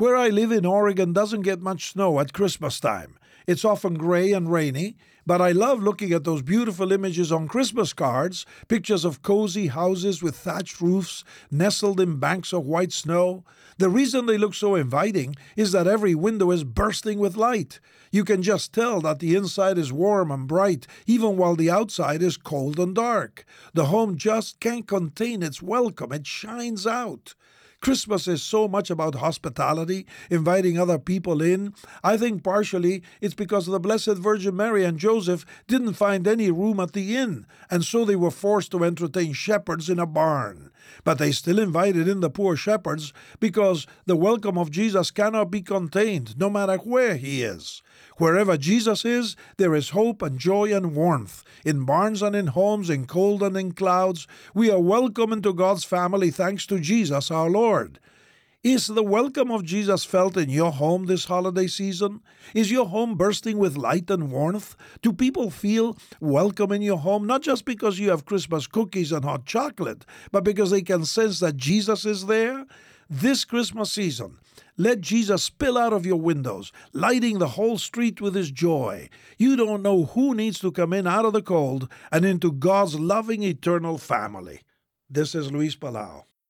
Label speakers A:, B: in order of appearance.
A: Where I live in Oregon doesn't get much snow at Christmas time. It's often gray and rainy, but I love looking at those beautiful images on Christmas cards pictures of cozy houses with thatched roofs nestled in banks of white snow. The reason they look so inviting is that every window is bursting with light. You can just tell that the inside is warm and bright, even while the outside is cold and dark. The home just can't contain its welcome, it shines out. Christmas is so much about hospitality, inviting other people in. I think partially it's because the Blessed Virgin Mary and Joseph didn't find any room at the inn, and so they were forced to entertain shepherds in a barn. But they still invited in the poor shepherds because the welcome of Jesus cannot be contained, no matter where he is. Wherever Jesus is, there is hope and joy and warmth. In barns and in homes, in cold and in clouds, we are welcome into God's family thanks to Jesus our Lord. Is the welcome of Jesus felt in your home this holiday season? Is your home bursting with light and warmth? Do people feel welcome in your home, not just because you have Christmas cookies and hot chocolate, but because they can sense that Jesus is there? This Christmas season, let Jesus spill out of your windows, lighting the whole street with his joy. You don't know who needs to come in out of the cold and into God's loving eternal family. This is Luis Palau.